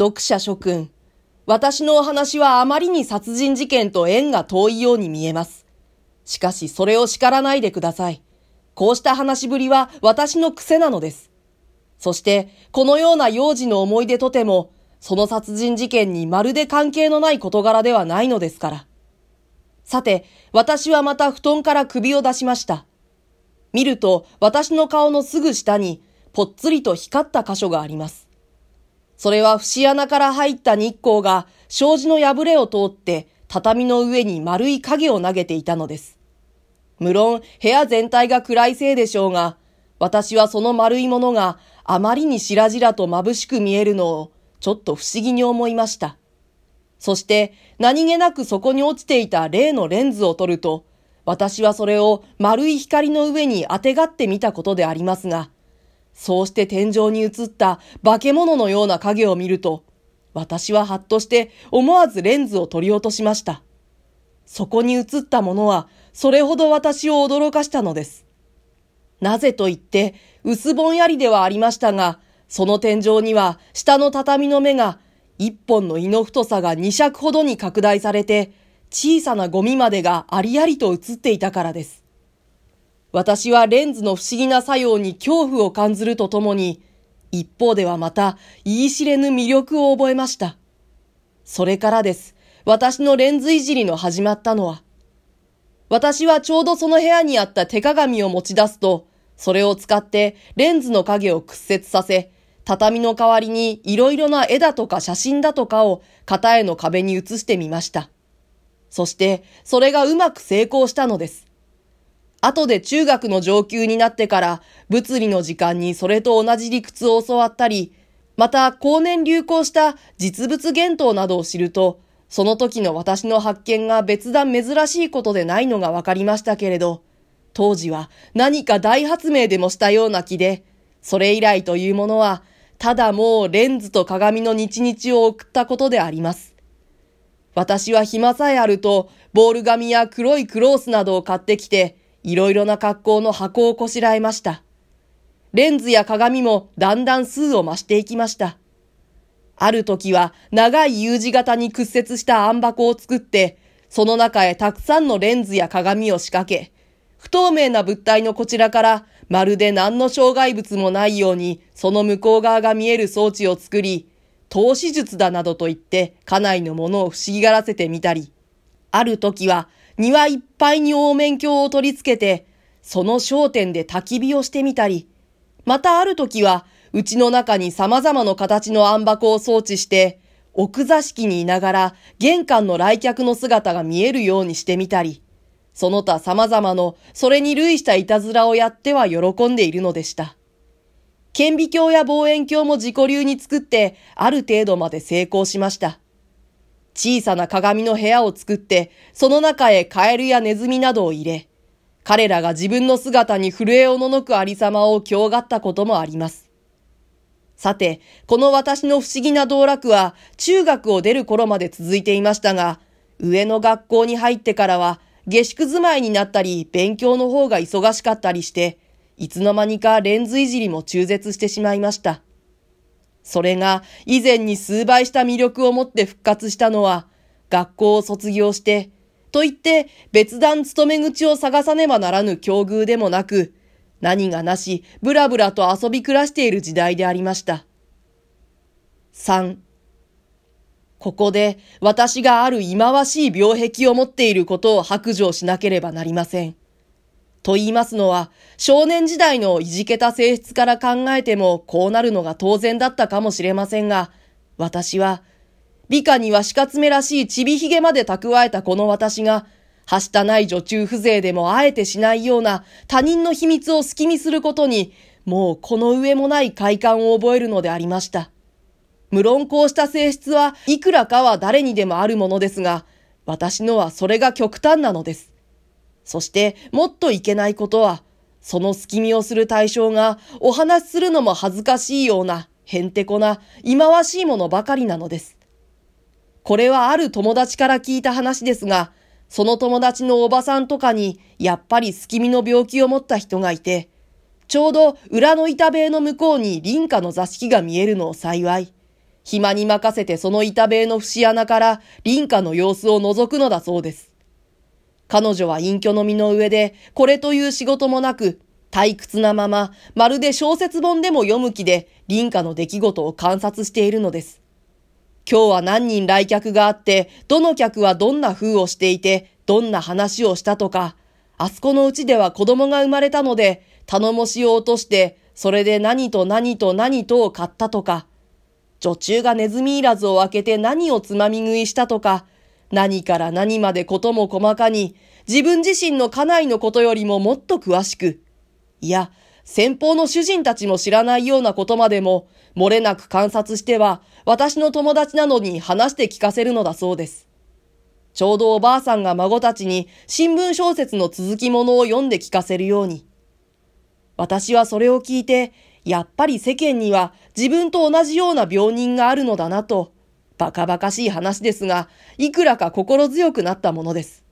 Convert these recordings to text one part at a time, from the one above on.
読者諸君、私のお話はあまりに殺人事件と縁が遠いように見えます。しかしそれを叱らないでください。こうした話ぶりは私の癖なのです。そして、このような幼児の思い出とても、その殺人事件にまるで関係のない事柄ではないのですから。さて、私はまた布団から首を出しました。見ると、私の顔のすぐ下に、ぽっつりと光った箇所があります。それは節穴から入った日光が障子の破れを通って畳の上に丸い影を投げていたのです。無論部屋全体が暗いせいでしょうが、私はその丸いものがあまりに白々と眩しく見えるのをちょっと不思議に思いました。そして何気なくそこに落ちていた例のレンズを取ると、私はそれを丸い光の上に当てがってみたことでありますが、そうして天井に映った化け物のような影を見ると、私ははっとして思わずレンズを取り落としました。そこに映ったものは、それほど私を驚かしたのです。なぜと言って、薄ぼんやりではありましたが、その天井には下の畳の目が一本の胃の太さが二尺ほどに拡大されて、小さなゴミまでがありありと映っていたからです。私はレンズの不思議な作用に恐怖を感ずるとともに、一方ではまた言い知れぬ魅力を覚えました。それからです。私のレンズいじりの始まったのは。私はちょうどその部屋にあった手鏡を持ち出すと、それを使ってレンズの影を屈折させ、畳の代わりにいろいろな絵だとか写真だとかを型絵の壁に写してみました。そして、それがうまく成功したのです。後で中学の上級になってから物理の時間にそれと同じ理屈を教わったり、また後年流行した実物幻灯などを知ると、その時の私の発見が別段珍しいことでないのが分かりましたけれど、当時は何か大発明でもしたような気で、それ以来というものは、ただもうレンズと鏡の日々を送ったことであります。私は暇さえあると、ボール紙や黒いクロースなどを買ってきて、いろいろな格好の箱をこしらえました。レンズや鏡もだんだん数を増していきました。ある時は長い U 字型に屈折した暗箱を作って、その中へたくさんのレンズや鏡を仕掛け、不透明な物体のこちらからまるで何の障害物もないようにその向こう側が見える装置を作り、投資術だなどと言って家内のものを不思議がらせてみたり、ある時は庭いっぱいに大面鏡を取り付けて、その焦点で焚き火をしてみたり、またある時は、うちの中に様々な形の暗箱を装置して、奥座敷にいながら玄関の来客の姿が見えるようにしてみたり、その他様々のそれに類したいたずらをやっては喜んでいるのでした。顕微鏡や望遠鏡も自己流に作ってある程度まで成功しました。小さな鏡の部屋を作って、その中へカエルやネズミなどを入れ、彼らが自分の姿に震えおののくありさまを驚がったこともあります。さて、この私の不思議な道楽は中学を出る頃まで続いていましたが、上の学校に入ってからは下宿住まいになったり勉強の方が忙しかったりして、いつの間にかレンズいじりも中絶してしまいました。それが以前に数倍した魅力を持って復活したのは、学校を卒業して、と言って別段勤め口を探さねばならぬ境遇でもなく、何がなし、ぶらぶらと遊び暮らしている時代でありました。3. ここで私がある忌まわしい病癖を持っていることを白状しなければなりません。と言いますのは、少年時代のいじけた性質から考えてもこうなるのが当然だったかもしれませんが、私は、美化には死活めらしいちびひげまで蓄えたこの私が、はしたない女中風情でもあえてしないような他人の秘密を好き見することに、もうこの上もない快感を覚えるのでありました。無論こうした性質はいくらかは誰にでもあるものですが、私のはそれが極端なのです。そしてもっといけないことは、その隙見をする対象がお話しするのも恥ずかしいようなへんてこな忌まわしいものばかりなのです。これはある友達から聞いた話ですが、その友達のおばさんとかにやっぱり隙見の病気を持った人がいて、ちょうど裏の板塀の向こうに林家の座敷が見えるのを幸い、暇に任せてその板塀の節穴から林家の様子を覗くのだそうです。彼女は隠居の身の上で、これという仕事もなく、退屈なまま、まるで小説本でも読む気で、林家の出来事を観察しているのです。今日は何人来客があって、どの客はどんな風をしていて、どんな話をしたとか、あそこのうちでは子供が生まれたので、頼もしを落として、それで何と何と何とを買ったとか、女中がネズミいらずを開けて何をつまみ食いしたとか、何から何までことも細かに、自分自身の家内のことよりももっと詳しく、いや、先方の主人たちも知らないようなことまでも、漏れなく観察しては、私の友達なのに話して聞かせるのだそうです。ちょうどおばあさんが孫たちに新聞小説の続きものを読んで聞かせるように。私はそれを聞いて、やっぱり世間には自分と同じような病人があるのだなと、バカバカしい話ですが、いくらか心強くなったものです。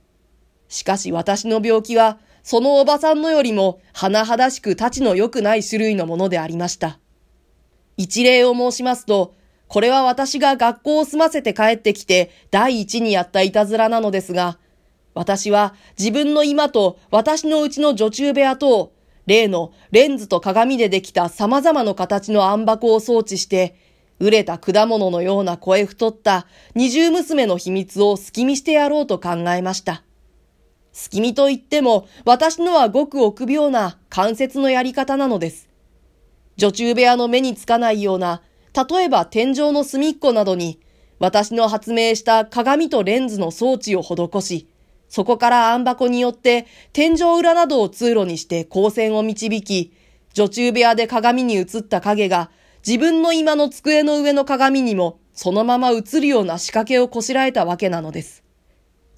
しかし私の病気は、そのおばさんのよりも、甚だしく立ちの良くない種類のものでありました。一例を申しますと、これは私が学校を済ませて帰ってきて第一にやったいたずらなのですが、私は自分の今と私のうちの女中部屋と、例のレンズと鏡でできた様々な形の暗箱を装置して、売れた果物のような声太った二重娘の秘密を隙見してやろうと考えました。隙見と言っても、私のはごく臆病な関節のやり方なのです。女中部屋の目につかないような、例えば天井の隅っこなどに、私の発明した鏡とレンズの装置を施し、そこから暗箱によって天井裏などを通路にして光線を導き、女中部屋で鏡に映った影が自分の今の机の上の鏡にもそのまま映るような仕掛けをこしらえたわけなのです。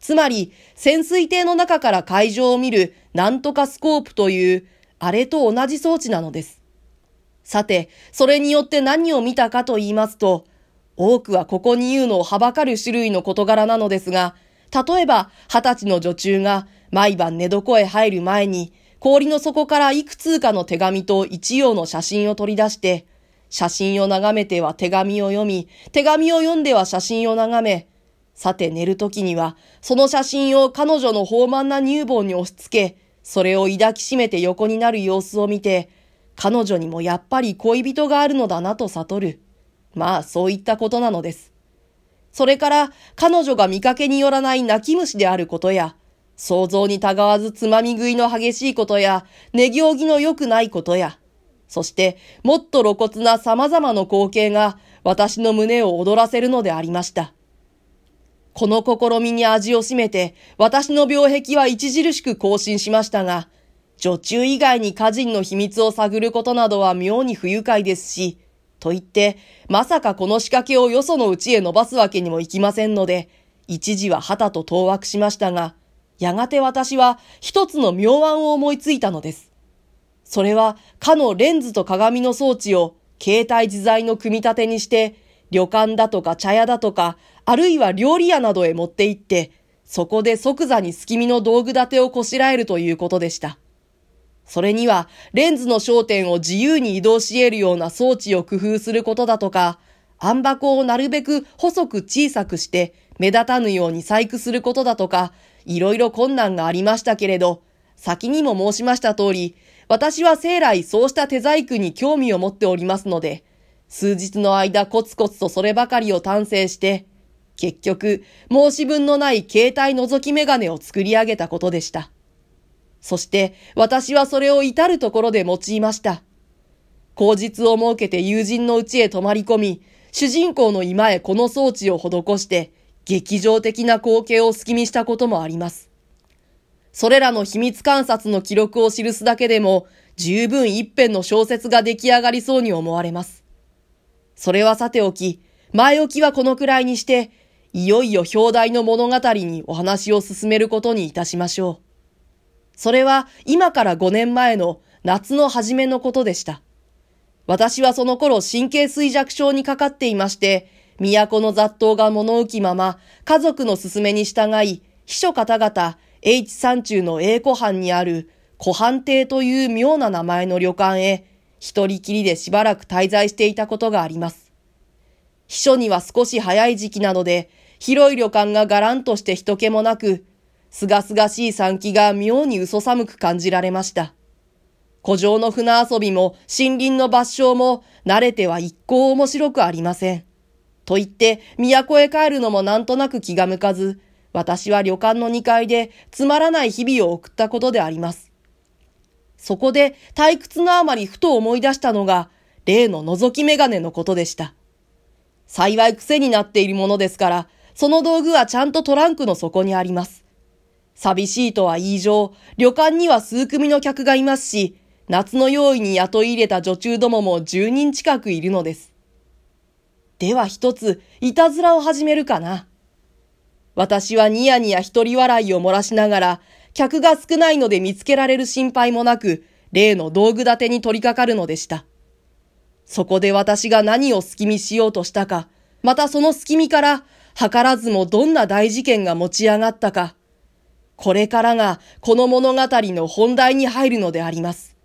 つまり、潜水艇の中から海上を見るなんとかスコープという、あれと同じ装置なのです。さて、それによって何を見たかと言いますと、多くはここに言うのをはばかる種類の事柄なのですが、例えば、二十歳の女中が毎晩寝床へ入る前に、氷の底からいくつかの手紙と一葉の写真を取り出して、写真を眺めては手紙を読み、手紙を読んでは写真を眺め、さて寝るときには、その写真を彼女の豊満な乳房に押し付け、それを抱きしめて横になる様子を見て、彼女にもやっぱり恋人があるのだなと悟る。まあ、そういったことなのです。それから、彼女が見かけによらない泣き虫であることや、想像にたがわずつまみ食いの激しいことや、寝行儀の良くないことや、そして、もっと露骨な様々な光景が、私の胸を躍らせるのでありました。この試みに味を占めて、私の病壁は著しく更新しましたが、女中以外に家人の秘密を探ることなどは妙に不愉快ですし、と言って、まさかこの仕掛けをよそのうちへ伸ばすわけにもいきませんので、一時は旗と当惑しましたが、やがて私は一つの妙案を思いついたのです。それは、かのレンズと鏡の装置を携帯自在の組み立てにして、旅館だとか茶屋だとか、あるいは料理屋などへ持って行って、そこで即座に隙見の道具立てをこしらえるということでした。それには、レンズの焦点を自由に移動し得るような装置を工夫することだとか、暗箱をなるべく細く小さくして目立たぬように細工することだとか、いろいろ困難がありましたけれど、先にも申しました通り、私は生来そうした手細工に興味を持っておりますので、数日の間コツコツとそればかりを単成して、結局、申し分のない携帯覗きメガネを作り上げたことでした。そして私はそれを至るところで用いました。口実を設けて友人の家へ泊まり込み、主人公の居間へこの装置を施して、劇場的な光景を隙見したこともあります。それらの秘密観察の記録を記すだけでも、十分一編の小説が出来上がりそうに思われます。それはさておき、前置きはこのくらいにして、いよいよ表題の物語にお話を進めることにいたしましょう。それは今から5年前の夏の初めのことでした。私はその頃神経衰弱症にかかっていまして、都の雑踏が物浮きまま、家族の勧めに従い、秘書方々、H 山中の英湖藩にある、湖畔邸という妙な名前の旅館へ、一人きりでしばらく滞在していたことがあります。秘書には少し早い時期なので、広い旅館ががらんとして人気もなく、すがすがしい産気が妙に嘘寒く感じられました。古城の船遊びも森林の抜傷も慣れては一向面白くありません。と言って、都へ帰るのもなんとなく気が向かず、私は旅館の2階でつまらない日々を送ったことであります。そこで退屈のあまりふと思い出したのが、例の覗きメガネのことでした。幸い癖になっているものですから、その道具はちゃんとトランクの底にあります。寂しいとは言い上、旅館には数組の客がいますし、夏の用意に雇い入れた女中どもも10人近くいるのです。では一つ、いたずらを始めるかな。私はニヤニヤ一人笑いを漏らしながら、客が少ないので見つけられる心配もなく、例の道具立てに取り掛かるのでした。そこで私が何を隙見しようとしたか、またその隙見から、図らずもどんな大事件が持ち上がったか、これからがこの物語の本題に入るのであります。